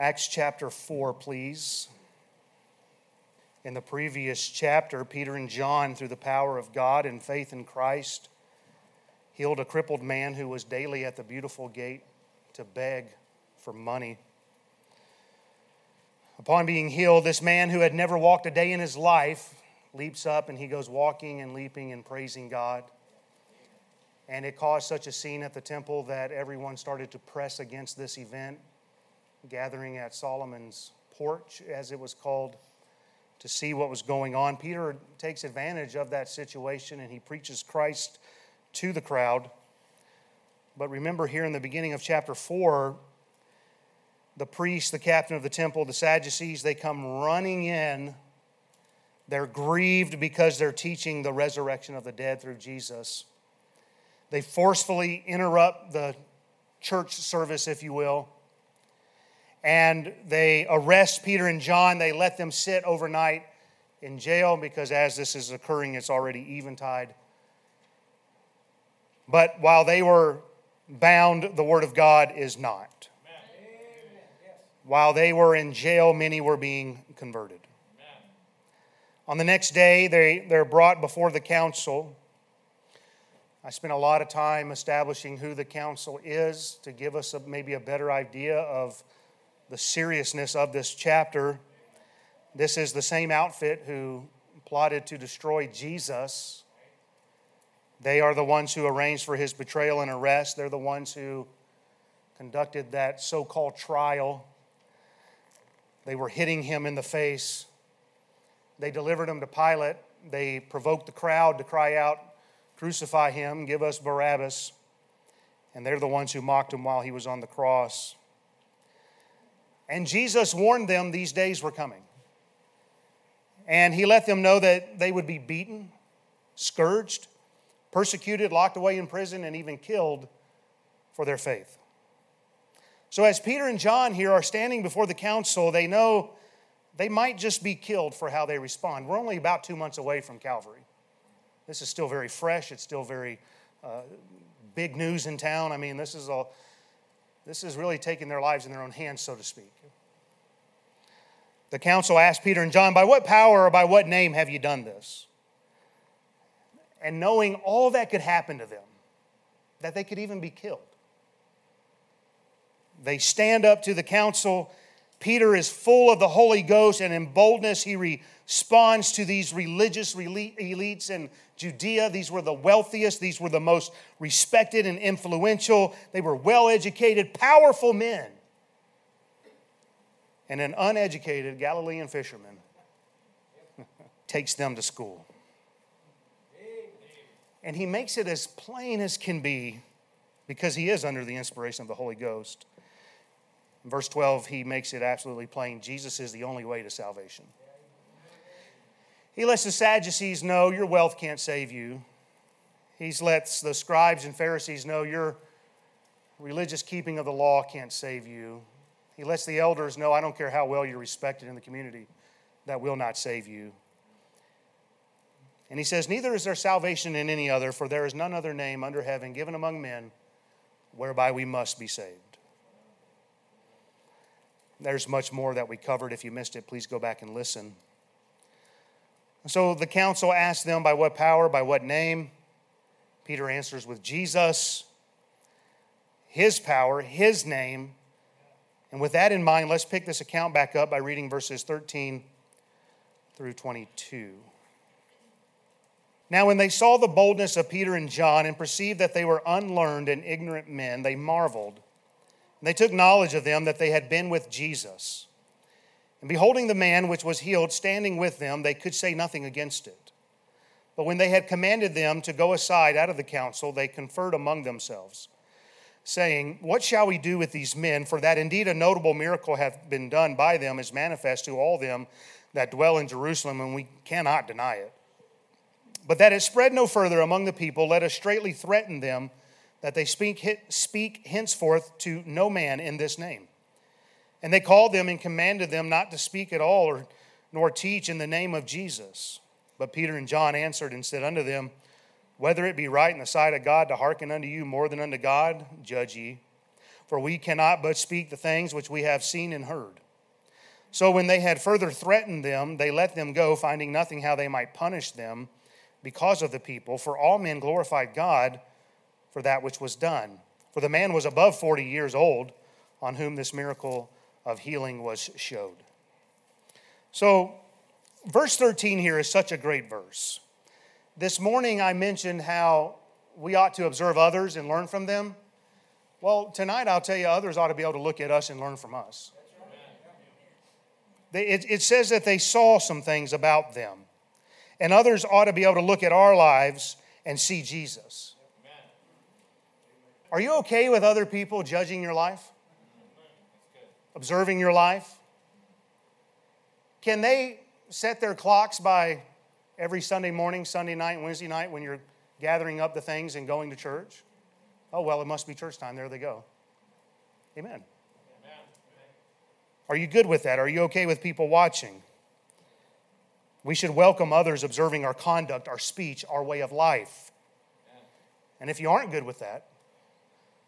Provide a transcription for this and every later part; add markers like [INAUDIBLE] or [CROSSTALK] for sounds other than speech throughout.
Acts chapter 4, please. In the previous chapter, Peter and John, through the power of God and faith in Christ, healed a crippled man who was daily at the beautiful gate to beg for money. Upon being healed, this man who had never walked a day in his life leaps up and he goes walking and leaping and praising God. And it caused such a scene at the temple that everyone started to press against this event, gathering at Solomon's porch, as it was called, to see what was going on. Peter takes advantage of that situation and he preaches Christ to the crowd. But remember, here in the beginning of chapter 4, the priests, the captain of the temple, the Sadducees, they come running in. They're grieved because they're teaching the resurrection of the dead through Jesus. They forcefully interrupt the church service, if you will, and they arrest Peter and John. They let them sit overnight in jail because as this is occurring, it's already eventide. But while they were bound, the word of God is not. While they were in jail, many were being converted. On the next day, they, they're brought before the council. I spent a lot of time establishing who the council is to give us a, maybe a better idea of the seriousness of this chapter. This is the same outfit who plotted to destroy Jesus. They are the ones who arranged for his betrayal and arrest. They're the ones who conducted that so called trial they were hitting him in the face. They delivered him to Pilate. They provoked the crowd to cry out, Crucify him, give us Barabbas. And they're the ones who mocked him while he was on the cross. And Jesus warned them these days were coming. And he let them know that they would be beaten, scourged, persecuted, locked away in prison, and even killed for their faith. So, as Peter and John here are standing before the council, they know they might just be killed for how they respond. We're only about two months away from Calvary. This is still very fresh, it's still very uh, big news in town. I mean, this is all. This is really taking their lives in their own hands, so to speak. The council asked Peter and John, By what power or by what name have you done this? And knowing all that could happen to them, that they could even be killed, they stand up to the council. Peter is full of the Holy Ghost, and in boldness, he responds to these religious elites in Judea. These were the wealthiest, these were the most respected and influential. They were well educated, powerful men. And an uneducated Galilean fisherman [LAUGHS] takes them to school. And he makes it as plain as can be because he is under the inspiration of the Holy Ghost. In verse 12, he makes it absolutely plain Jesus is the only way to salvation. He lets the Sadducees know your wealth can't save you. He lets the scribes and Pharisees know your religious keeping of the law can't save you. He lets the elders know I don't care how well you're respected in the community, that will not save you. And he says, Neither is there salvation in any other, for there is none other name under heaven given among men whereby we must be saved. There's much more that we covered. If you missed it, please go back and listen. So the council asked them by what power, by what name. Peter answers with Jesus, his power, his name. And with that in mind, let's pick this account back up by reading verses 13 through 22. Now, when they saw the boldness of Peter and John and perceived that they were unlearned and ignorant men, they marveled. And they took knowledge of them that they had been with Jesus. And beholding the man which was healed standing with them, they could say nothing against it. But when they had commanded them to go aside out of the council, they conferred among themselves, saying, What shall we do with these men? For that indeed a notable miracle hath been done by them is manifest to all them that dwell in Jerusalem, and we cannot deny it. But that it spread no further among the people, let us straightly threaten them that they speak, speak henceforth to no man in this name. And they called them and commanded them not to speak at all or, nor teach in the name of Jesus. But Peter and John answered and said unto them, Whether it be right in the sight of God to hearken unto you more than unto God, judge ye. for we cannot but speak the things which we have seen and heard. So when they had further threatened them, they let them go, finding nothing how they might punish them because of the people. For all men glorified God for that which was done. For the man was above 40 years old, on whom this miracle of healing was showed. So, verse 13 here is such a great verse. This morning I mentioned how we ought to observe others and learn from them. Well, tonight I'll tell you, others ought to be able to look at us and learn from us. It, says that they saw some things about them, and others ought to be able to look at our lives and see Jesus. Are you okay with other people judging your life? Observing your life? Can they set their clocks by every Sunday morning, Sunday night, Wednesday night when you're gathering up the things and going to church? Oh, well, it must be church time. There they go. Amen. Amen. Are you good with that? Are you okay with people watching? We should welcome others observing our conduct, our speech, our way of life. And if you aren't good with that,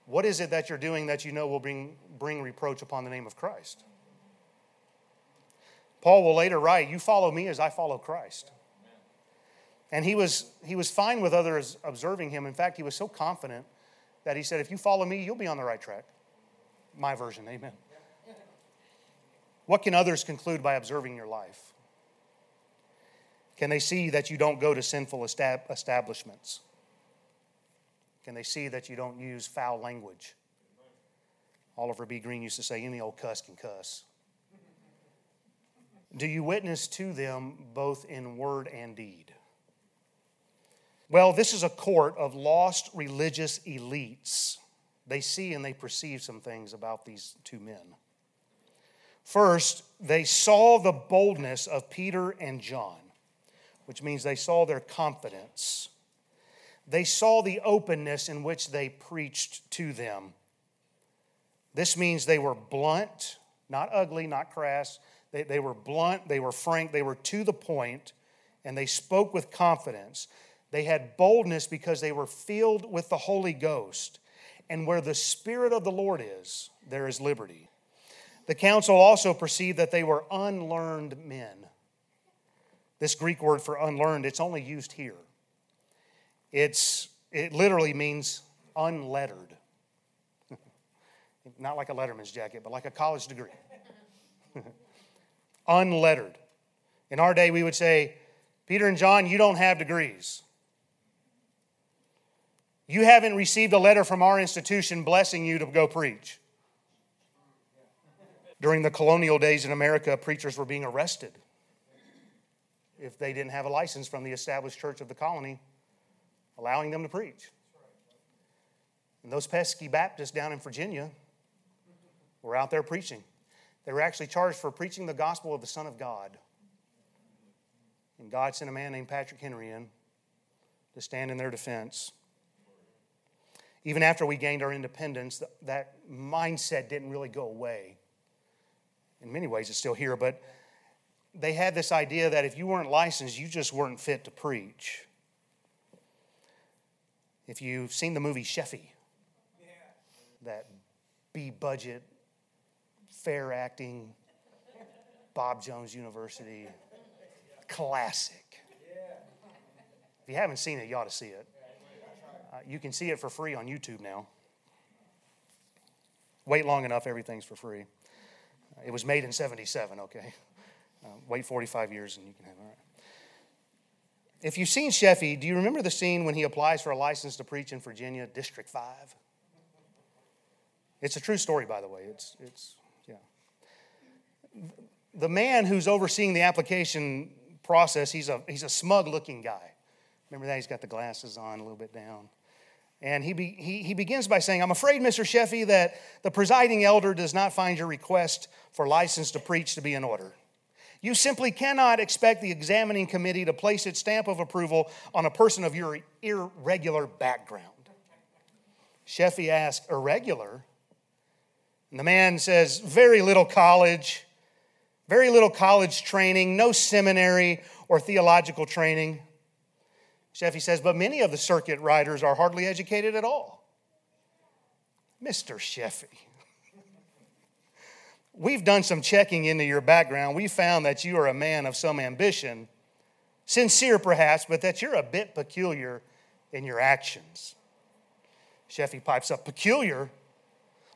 what is it that you're doing that you know will bring, bring reproach upon the name of Christ? Paul will later write, You follow me as I follow Christ. And he was, he was fine with others observing him. In fact, he was so confident that he said, If you follow me, you'll be on the right track. My version, amen. What can others conclude by observing your life? Can they see that you don't go to sinful establishments? Can they see that you don't use foul language? Oliver B. Greene used to say, Any old cuss can cuss. Do you witness to them both in word and deed? Well, this is a court of lost religious elites. They see and they perceive some things about these two men. First, they saw the boldness of Peter and John, which means they saw their confidence. They saw the openness in which they preached to them. This means they were blunt, not ugly, not crass. They, they were blunt, they were frank, they were to the point, and they spoke with confidence. They had boldness because they were filled with the Holy Ghost. And where the Spirit of the Lord is, there is liberty. The council also perceived that they were unlearned men. This Greek word for unlearned, it's only used here. It's, it literally means unlettered. [LAUGHS] Not like a letterman's jacket, but like a college degree. [LAUGHS] unlettered. In our day, we would say, Peter and John, you don't have degrees. You haven't received a letter from our institution blessing you to go preach. During the colonial days in America, preachers were being arrested if they didn't have a license from the established church of the colony allowing them to preach. And those pesky Baptists down in Virginia were out there preaching. They were actually charged for preaching the gospel of the Son of God. And God sent a man named Patrick Henry in to stand in their defense. Even after we gained our independence, that mindset didn't really go away. In many ways, it's still here, but they had this idea that if you weren't licensed, you just weren't fit to preach. If you've seen the movie Sheffey, that B budget, fair acting, Bob Jones University, classic. If you haven't seen it, you ought to see it. Uh, you can see it for free on YouTube now. Wait long enough, everything's for free. Uh, it was made in 77, okay? Uh, wait 45 years and you can have it. All right. If you've seen Sheffey, do you remember the scene when he applies for a license to preach in Virginia, District 5? It's a true story, by the way. It's, it's yeah. The man who's overseeing the application process, he's a, he's a smug looking guy. Remember that? He's got the glasses on a little bit down. And he, be, he, he begins by saying, I'm afraid, Mr. Sheffey, that the presiding elder does not find your request for license to preach to be in order. You simply cannot expect the examining committee to place its stamp of approval on a person of your irregular background. Sheffey asks, Irregular? And the man says, Very little college, very little college training, no seminary or theological training. Sheffey says, but many of the circuit riders are hardly educated at all. Mr. Sheffey, we've done some checking into your background. We found that you are a man of some ambition, sincere perhaps, but that you're a bit peculiar in your actions. Sheffey pipes up, Peculiar?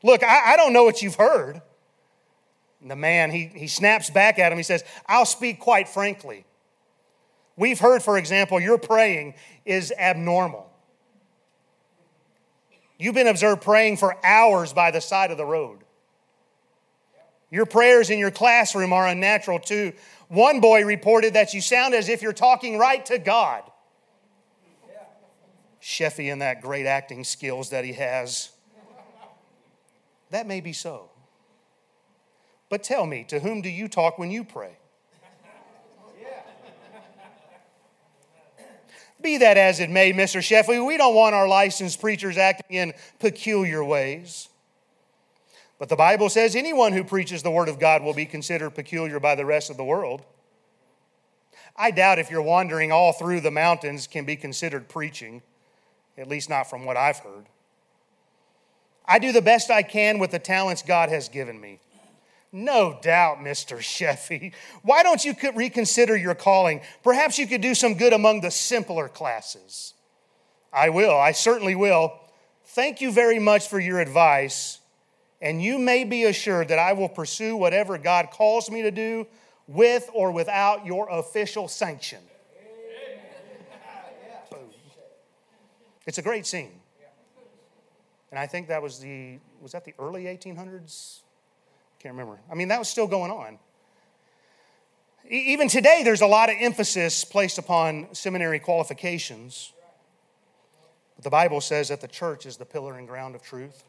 Look, I, I don't know what you've heard. And the man, he, he snaps back at him. He says, I'll speak quite frankly. We've heard, for example, your praying is abnormal. You've been observed praying for hours by the side of the road. Your prayers in your classroom are unnatural too. One boy reported that you sound as if you're talking right to God. Sheffey and that great acting skills that he has. That may be so. But tell me, to whom do you talk when you pray? Be that as it may, Mr. Sheffey, we don't want our licensed preachers acting in peculiar ways. But the Bible says anyone who preaches the Word of God will be considered peculiar by the rest of the world. I doubt if you're wandering all through the mountains can be considered preaching, at least not from what I've heard. I do the best I can with the talents God has given me. No doubt, Mr. Sheffey. Why don't you reconsider your calling? Perhaps you could do some good among the simpler classes. I will, I certainly will. Thank you very much for your advice, and you may be assured that I will pursue whatever God calls me to do with or without your official sanction. It's a great scene. And I think that was the, was that the early 1800s? Can't remember. I mean, that was still going on. Even today, there's a lot of emphasis placed upon seminary qualifications. But the Bible says that the church is the pillar and ground of truth.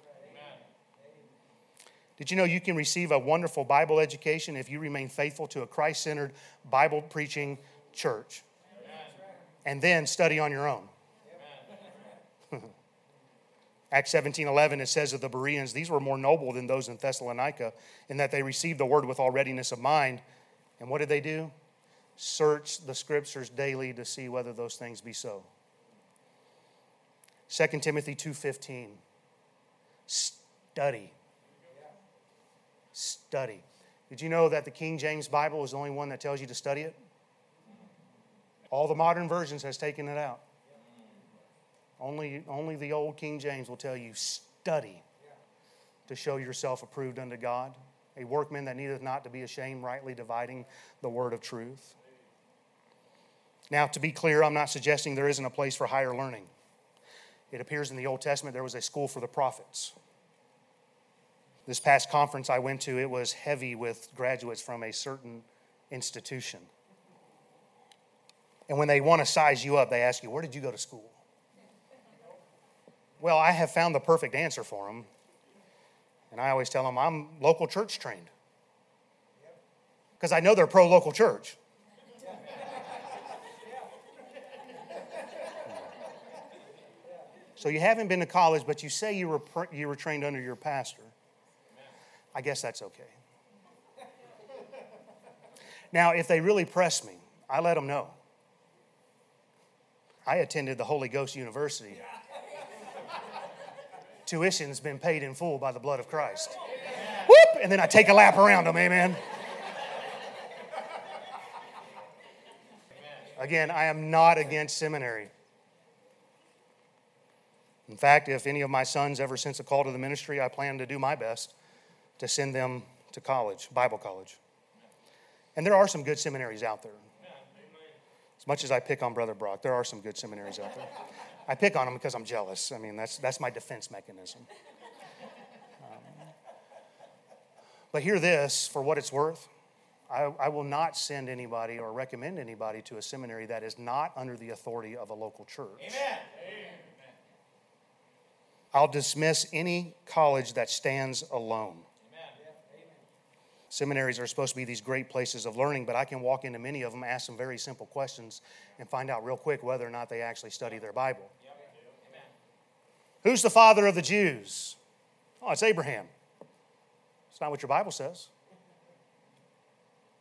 Did you know you can receive a wonderful Bible education if you remain faithful to a Christ centered, Bible preaching church? And then study on your own. Acts 17 11, it says of the Bereans, these were more noble than those in Thessalonica, in that they received the word with all readiness of mind. And what did they do? Search the scriptures daily to see whether those things be so. 2 Timothy 2:15 Study. Study. Did you know that the King James Bible is the only one that tells you to study it? All the modern versions has taken it out. Only, only the old King James will tell you study to show yourself approved unto God, a workman that needeth not to be ashamed, rightly dividing the word of truth. Now, to be clear, I'm not suggesting there isn't a place for higher learning. It appears in the Old Testament there was a school for the prophets. This past conference I went to, it was heavy with graduates from a certain institution. And when they want to size you up, they ask you, Where did you go to school? Well, I have found the perfect answer for them. And I always tell them I'm local church trained. Because I know they're pro local church. So you haven't been to college, but you say you were, you were trained under your pastor. I guess that's okay. Now, if they really press me, I let them know. I attended the Holy Ghost University tuition's been paid in full by the blood of Christ. Whoop! And then I take a lap around them, amen. Again, I am not against seminary. In fact, if any of my sons ever sense a call to the ministry, I plan to do my best to send them to college, Bible college. And there are some good seminaries out there. As much as I pick on Brother Brock, there are some good seminaries out there. I pick on them because I'm jealous. I mean, that's, that's my defense mechanism. Um, but hear this for what it's worth. I, I, will not send anybody or recommend anybody to a seminary that is not under the authority of a local church. Amen. I'll dismiss any college that stands alone. Seminaries are supposed to be these great places of learning, but I can walk into many of them, ask some very simple questions, and find out real quick whether or not they actually study their Bible. Who's the father of the Jews? Oh, it's Abraham. It's not what your Bible says.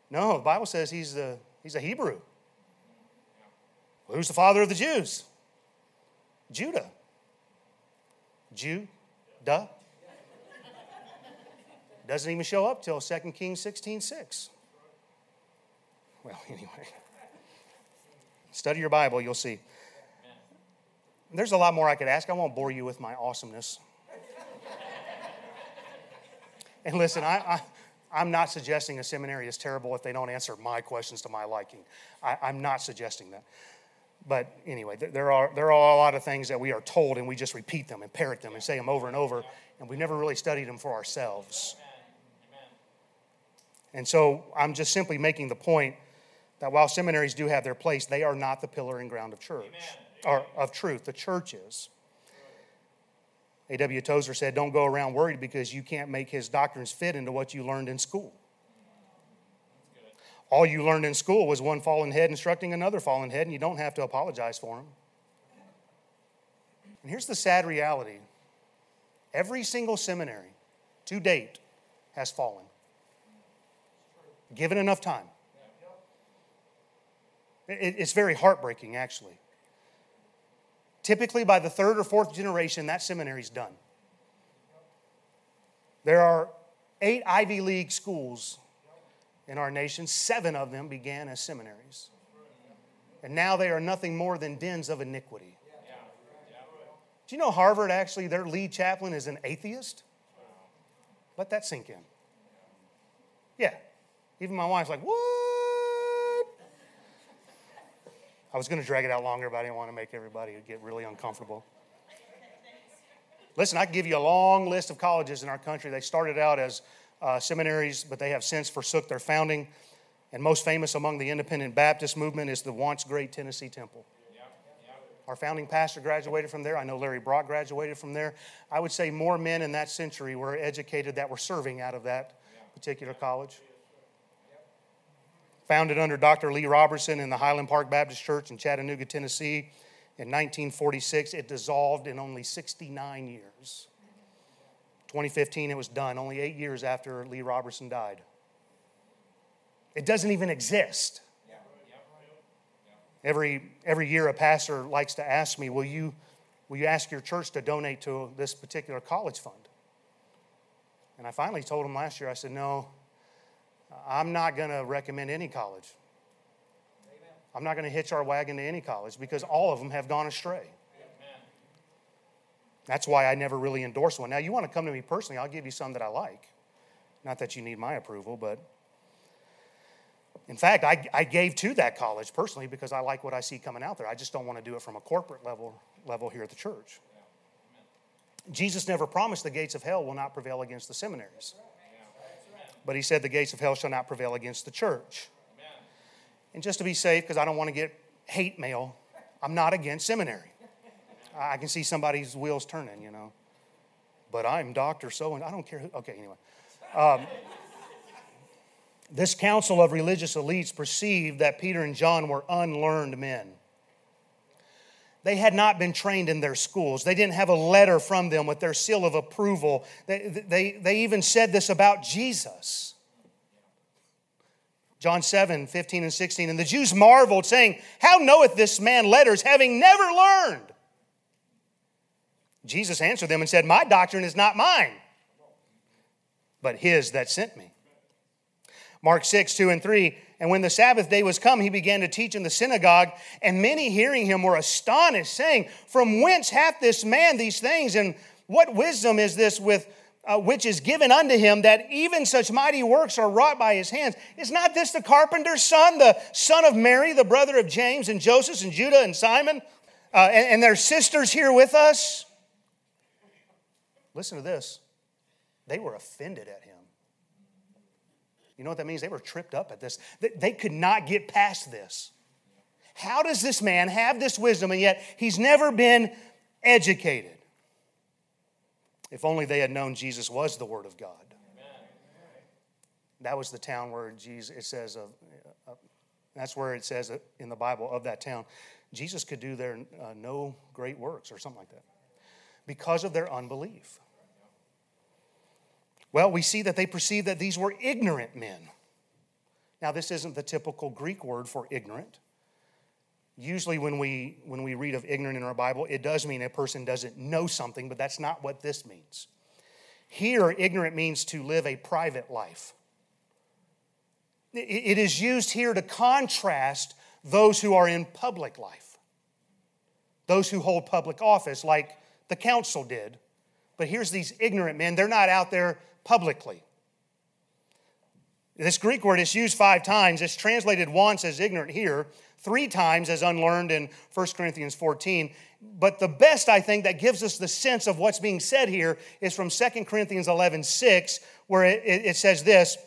No, the Bible says he's, the, he's a Hebrew. Well, who's the father of the Jews? Judah. Jew, duh. Doesn't even show up till 2 Kings 16 6. Well, [LAUGHS] anyway. Study your Bible, you'll see. There's a lot more I could ask. I won't bore you with my awesomeness. and listen, I, I, am not suggesting a seminary is terrible if they don't answer my questions to my liking. I, I'm not suggesting that. But anyway, there are, there are a lot of things that we are told and we just repeat them and parrot them and say them over and over, and we've never really studied them for ourselves. And so I'm just simply making the point that while seminaries do have their place, they are not the pillar and ground of church or of truth. The church is. A.W. Tozer said, Don't go around worried because you can't make his doctrines fit into what you learned in school. All you learned in school was one fallen head instructing another fallen head, and you don't have to apologize for him. And here's the sad reality every single seminary to date has fallen, given enough time. It's very heartbreaking, actually. Typically, by the third or fourth generation, that seminary's done. There are eight Ivy League schools in our nation, seven of them began as seminaries. And now they are nothing more than dens of iniquity. Do you know Harvard actually, their lead chaplain is an atheist? Let that sink in. Yeah. Even my wife's like, what? I was going to drag it out longer, but I didn't want to make everybody get really uncomfortable. Listen, I can give you a long list of colleges in our country. They started out as uh, seminaries, but they have since forsook their founding. And most famous among the independent Baptist movement is the once great Tennessee Temple. Our founding pastor graduated from there. I know Larry Brock graduated from there. I would say more men in that century were educated that were serving out of that particular college founded under Dr. Lee Roberson in the Highland Park Baptist Church in Chattanooga, Tennessee in 1946. It dissolved in only 69 years. 2015, it was done, only eight years after Lee Roberson died. It doesn't even exist. Every, every year, a pastor likes to ask me, will you, will you ask your church to donate to this particular college fund? And I finally told him last year, I said, no, I'm not going to recommend any college. I'm not going to hitch our wagon to any college because all of them have gone astray. That's why I never really endorse one. Now, you want to come to me personally, I'll give you some that I like. Not that you need my approval, but in fact, I, I gave to that college personally because I like what I see coming out there. I just don't want to do it from a corporate level, level here at the church. Jesus never promised the gates of hell will not prevail against the seminaries. But he said, The gates of hell shall not prevail against the church. Amen. And just to be safe, because I don't want to get hate mail, I'm not against seminary. I can see somebody's wheels turning, you know. But I'm Dr. So and I don't care who. Okay, anyway. Um, this council of religious elites perceived that Peter and John were unlearned men. They had not been trained in their schools. They didn't have a letter from them with their seal of approval. They, they, they even said this about Jesus. John 7, 15 and 16. And the Jews marveled, saying, How knoweth this man letters, having never learned? Jesus answered them and said, My doctrine is not mine, but his that sent me. Mark 6, 2 and 3. And when the Sabbath day was come, he began to teach in the synagogue, and many hearing him were astonished, saying, From whence hath this man these things? And what wisdom is this with uh, which is given unto him that even such mighty works are wrought by his hands? Is not this the carpenter's son, the son of Mary, the brother of James and Joseph and Judah and Simon, uh, and, and their sisters here with us? Listen to this. They were offended at him. You know what that means? They were tripped up at this. They could not get past this. How does this man have this wisdom and yet he's never been educated? If only they had known Jesus was the Word of God. That was the town where Jesus, it says, of, uh, that's where it says in the Bible of that town, Jesus could do there uh, no great works or something like that because of their unbelief. Well, we see that they perceived that these were ignorant men. Now, this isn't the typical Greek word for ignorant. Usually, when we, when we read of ignorant in our Bible, it does mean a person doesn't know something, but that's not what this means. Here, ignorant means to live a private life. It is used here to contrast those who are in public life, those who hold public office, like the council did. But here's these ignorant men, they're not out there publicly. This Greek word is used five times. It's translated once as ignorant here, three times as unlearned in 1 Corinthians 14. But the best, I think, that gives us the sense of what's being said here is from 2 Corinthians 11 6, where it, it says this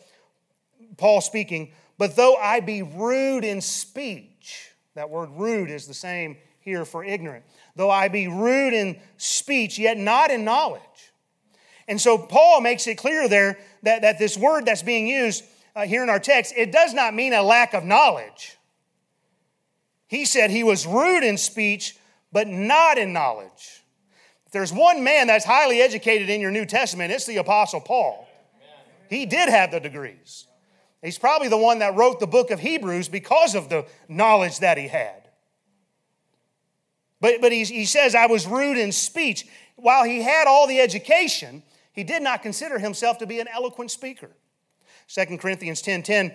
Paul speaking, but though I be rude in speech, that word rude is the same here for ignorant. Though I be rude in speech, yet not in knowledge. And so Paul makes it clear there that, that this word that's being used uh, here in our text, it does not mean a lack of knowledge. He said he was rude in speech, but not in knowledge. If there's one man that's highly educated in your New Testament, it's the Apostle Paul. He did have the degrees. He's probably the one that wrote the book of Hebrews because of the knowledge that he had. But, but he, he says, I was rude in speech. While he had all the education, he did not consider himself to be an eloquent speaker. 2 Corinthians 10.10, 10,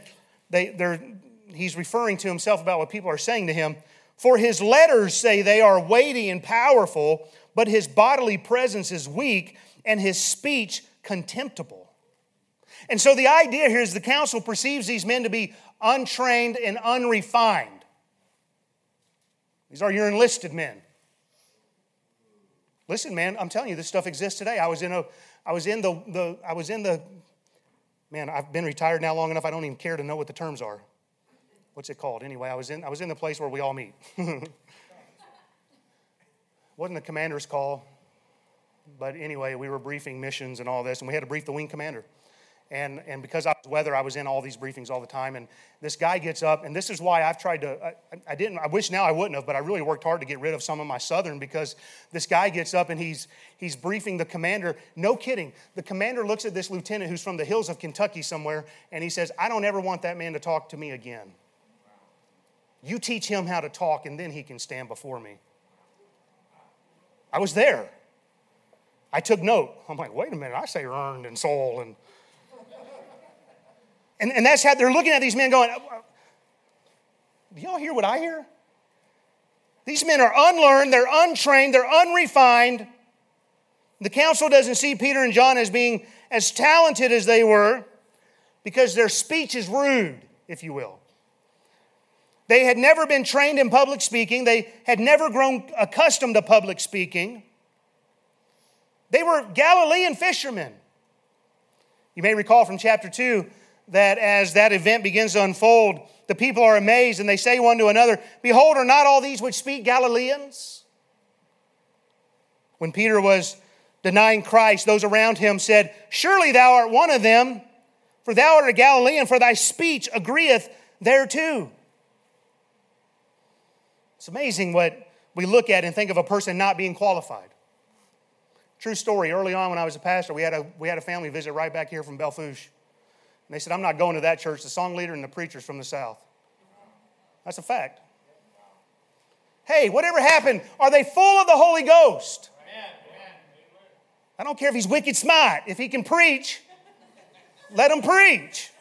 they, he's referring to himself about what people are saying to him. For his letters say they are weighty and powerful, but his bodily presence is weak and his speech contemptible. And so the idea here is the council perceives these men to be untrained and unrefined. These are your enlisted men. Listen, man, I'm telling you, this stuff exists today. I was in a, I was in the, the I was in the, man, I've been retired now long enough. I don't even care to know what the terms are. What's it called? Anyway, I was in, I was in the place where we all meet. [LAUGHS] Wasn't the commander's call, but anyway, we were briefing missions and all this, and we had to brief the wing commander. And, and because I was weather, I was in all these briefings all the time. And this guy gets up, and this is why I've tried to, I, I, didn't, I wish now I wouldn't have, but I really worked hard to get rid of some of my Southern because this guy gets up and he's, he's briefing the commander. No kidding. The commander looks at this lieutenant who's from the hills of Kentucky somewhere, and he says, I don't ever want that man to talk to me again. You teach him how to talk, and then he can stand before me. I was there. I took note. I'm like, wait a minute, I say earned and soul and and, and that's how they're looking at these men going, uh, uh, Do y'all hear what I hear? These men are unlearned, they're untrained, they're unrefined. The council doesn't see Peter and John as being as talented as they were because their speech is rude, if you will. They had never been trained in public speaking, they had never grown accustomed to public speaking. They were Galilean fishermen. You may recall from chapter 2 that as that event begins to unfold, the people are amazed and they say one to another, Behold, are not all these which speak Galileans? When Peter was denying Christ, those around him said, Surely thou art one of them, for thou art a Galilean, for thy speech agreeth thereto. It's amazing what we look at and think of a person not being qualified. True story. Early on, when I was a pastor, we had a, we had a family visit right back here from Belle Fourche. And they said, I'm not going to that church. The song leader and the preacher's from the South. That's a fact. Hey, whatever happened? Are they full of the Holy Ghost? I don't care if he's wicked smart. If he can preach, let him preach.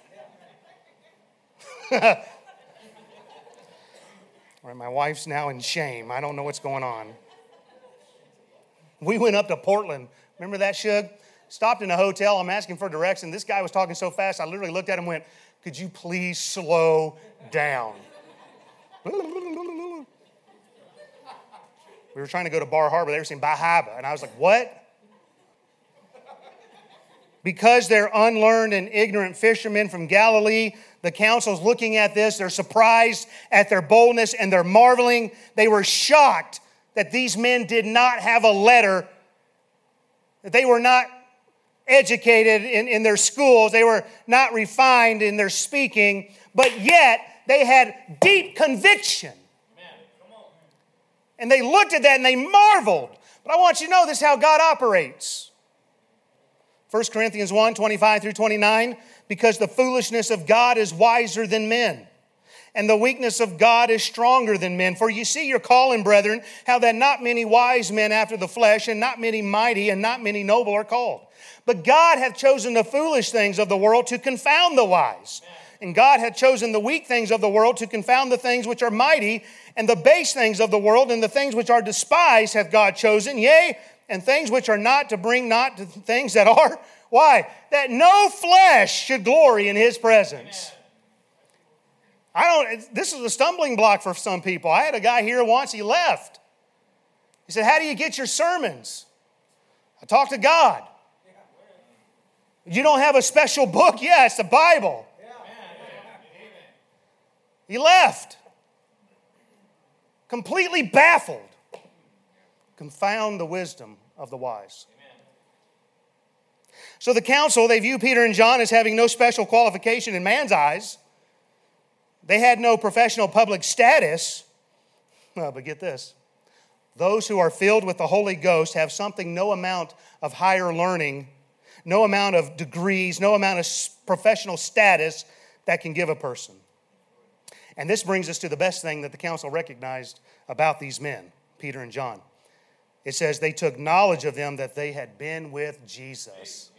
[LAUGHS] Right, my wife's now in shame. I don't know what's going on. We went up to Portland. Remember that, Shug? Stopped in a hotel. I'm asking for direction. This guy was talking so fast, I literally looked at him and went, Could you please slow down? we were trying to go to Bar Harbor. They were saying Bahaba. And I was like, What? Because they're unlearned and ignorant fishermen from Galilee, the council's looking at this. They're surprised at their boldness and they're marveling. They were shocked that these men did not have a letter, that they were not educated in, in their schools, they were not refined in their speaking, but yet they had deep conviction. And they looked at that and they marveled. But I want you to know this is how God operates. 1 Corinthians 1 25 through 29, because the foolishness of God is wiser than men, and the weakness of God is stronger than men. For you see your calling, brethren, how that not many wise men after the flesh, and not many mighty, and not many noble are called. But God hath chosen the foolish things of the world to confound the wise. And God hath chosen the weak things of the world to confound the things which are mighty, and the base things of the world, and the things which are despised hath God chosen, yea, and things which are not to bring not to things that are. [LAUGHS] Why? That no flesh should glory in his presence. I don't, this is a stumbling block for some people. I had a guy here once, he left. He said, How do you get your sermons? I talk to God. You don't have a special book? Yeah, it's the Bible. He left. Completely baffled. Confound the wisdom of the wise. So the council, they view Peter and John as having no special qualification in man's eyes. They had no professional public status. But get this those who are filled with the Holy Ghost have something no amount of higher learning, no amount of degrees, no amount of professional status that can give a person. And this brings us to the best thing that the council recognized about these men, Peter and John. It says they took knowledge of them that they had been with Jesus.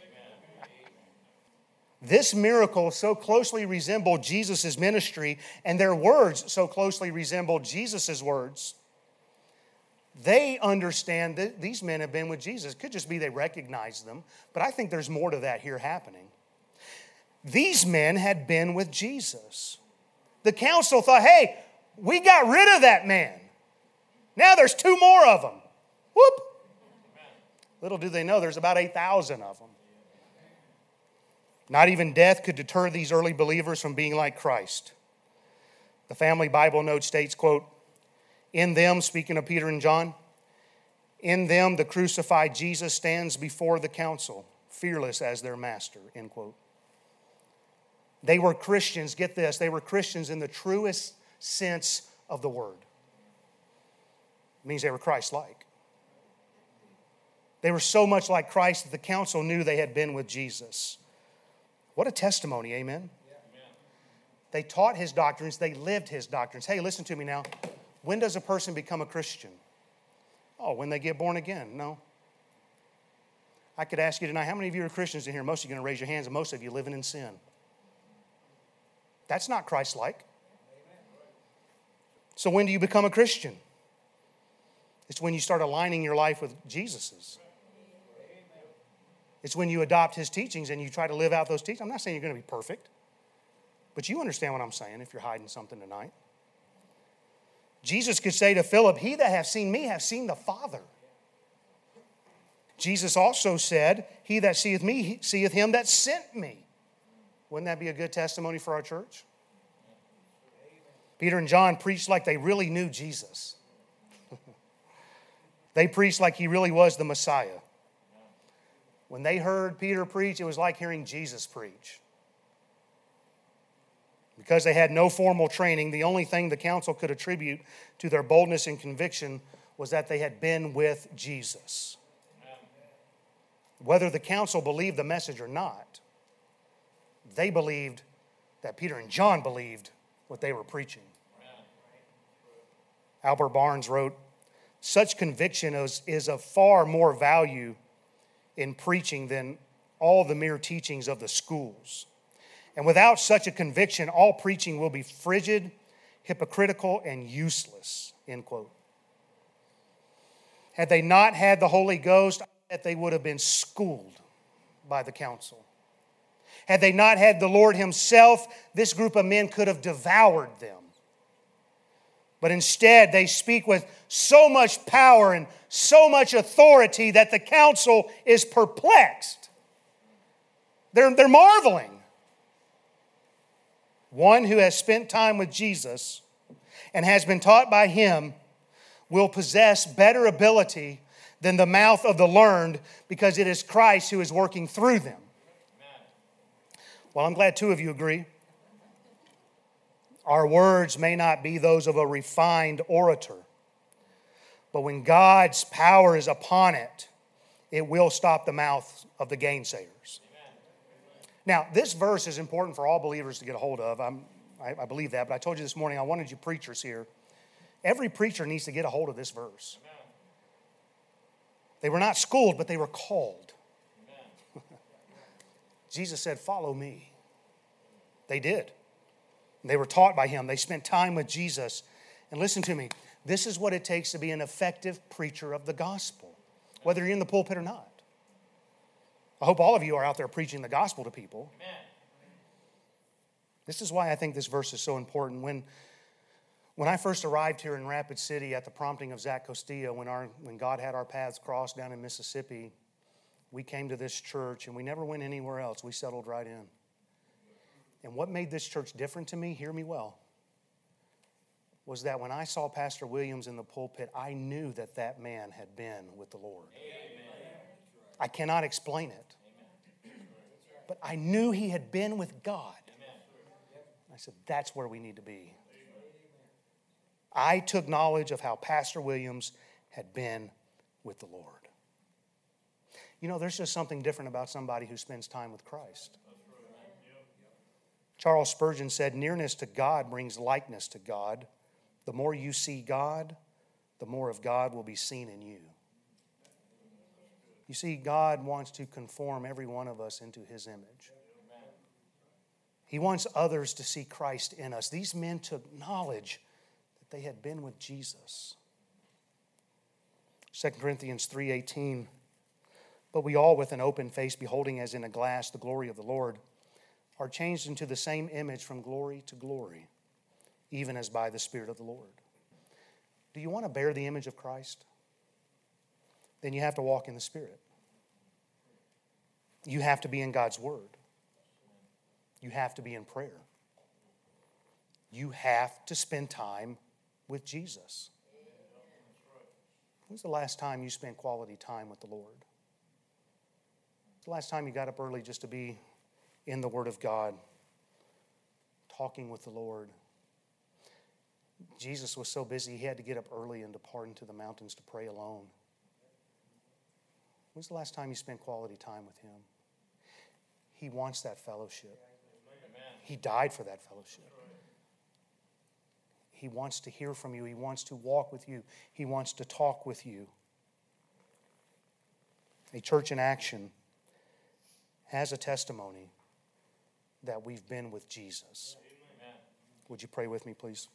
This miracle so closely resembled Jesus' ministry, and their words so closely resembled Jesus' words they understand that these men have been with Jesus. Could just be they recognize them, but I think there's more to that here happening. These men had been with Jesus. The council thought, hey, we got rid of that man. Now there's two more of them. Whoop. Little do they know, there's about 8,000 of them. Not even death could deter these early believers from being like Christ. The family Bible note states, quote, in them, speaking of Peter and John, in them the crucified Jesus stands before the council, fearless as their master, end quote. They were Christians, get this, they were Christians in the truest sense of the word. It means they were Christ like. They were so much like Christ that the council knew they had been with Jesus. What a testimony, amen? They taught his doctrines, they lived his doctrines. Hey, listen to me now. When does a person become a Christian? Oh, when they get born again. No. I could ask you tonight, how many of you are Christians in here? Most of you are going to raise your hands, and most of you living in sin. That's not Christ like. So, when do you become a Christian? It's when you start aligning your life with Jesus's. It's when you adopt his teachings and you try to live out those teachings. I'm not saying you're going to be perfect, but you understand what I'm saying if you're hiding something tonight. Jesus could say to Philip, He that hath seen me hath seen the Father. Jesus also said, He that seeth me seeth him that sent me. Wouldn't that be a good testimony for our church? Peter and John preached like they really knew Jesus. [LAUGHS] they preached like he really was the Messiah. When they heard Peter preach, it was like hearing Jesus preach. Because they had no formal training, the only thing the council could attribute to their boldness and conviction was that they had been with Jesus. Whether the council believed the message or not, they believed that Peter and John believed what they were preaching. Albert Barnes wrote, Such conviction is, is of far more value in preaching than all the mere teachings of the schools. And without such a conviction, all preaching will be frigid, hypocritical, and useless. End quote. Had they not had the Holy Ghost, that they would have been schooled by the council. Had they not had the Lord Himself, this group of men could have devoured them. But instead, they speak with so much power and so much authority that the council is perplexed. They're, they're marveling. One who has spent time with Jesus and has been taught by him will possess better ability than the mouth of the learned because it is Christ who is working through them. Well, I'm glad two of you agree. Our words may not be those of a refined orator, but when God's power is upon it, it will stop the mouth of the gainsayers. Now, this verse is important for all believers to get a hold of. I, I believe that, but I told you this morning, I wanted you preachers here. Every preacher needs to get a hold of this verse. They were not schooled, but they were called. [LAUGHS] Jesus said, Follow me. They did. They were taught by him, they spent time with Jesus. And listen to me this is what it takes to be an effective preacher of the gospel, whether you're in the pulpit or not. I hope all of you are out there preaching the gospel to people. Amen. This is why I think this verse is so important. When, when I first arrived here in Rapid City at the prompting of Zach Costilla, when, our, when God had our paths crossed down in Mississippi, we came to this church and we never went anywhere else. We settled right in. And what made this church different to me, hear me well, was that when I saw Pastor Williams in the pulpit, I knew that that man had been with the Lord. Amen. I cannot explain it. But I knew he had been with God. I said, that's where we need to be. I took knowledge of how Pastor Williams had been with the Lord. You know, there's just something different about somebody who spends time with Christ. Charles Spurgeon said, Nearness to God brings likeness to God. The more you see God, the more of God will be seen in you. You see, God wants to conform every one of us into his image. He wants others to see Christ in us. These men took knowledge that they had been with Jesus. 2 Corinthians 3:18 But we all with an open face beholding as in a glass the glory of the Lord are changed into the same image from glory to glory even as by the spirit of the Lord. Do you want to bear the image of Christ? then you have to walk in the Spirit. You have to be in God's Word. You have to be in prayer. You have to spend time with Jesus. When's the last time you spent quality time with the Lord? the last time you got up early just to be in the Word of God, talking with the Lord? Jesus was so busy, he had to get up early and depart into the mountains to pray alone. When's the last time you spent quality time with Him? He wants that fellowship. He died for that fellowship. He wants to hear from you. He wants to walk with you. He wants to talk with you. A church in action has a testimony that we've been with Jesus. Would you pray with me, please?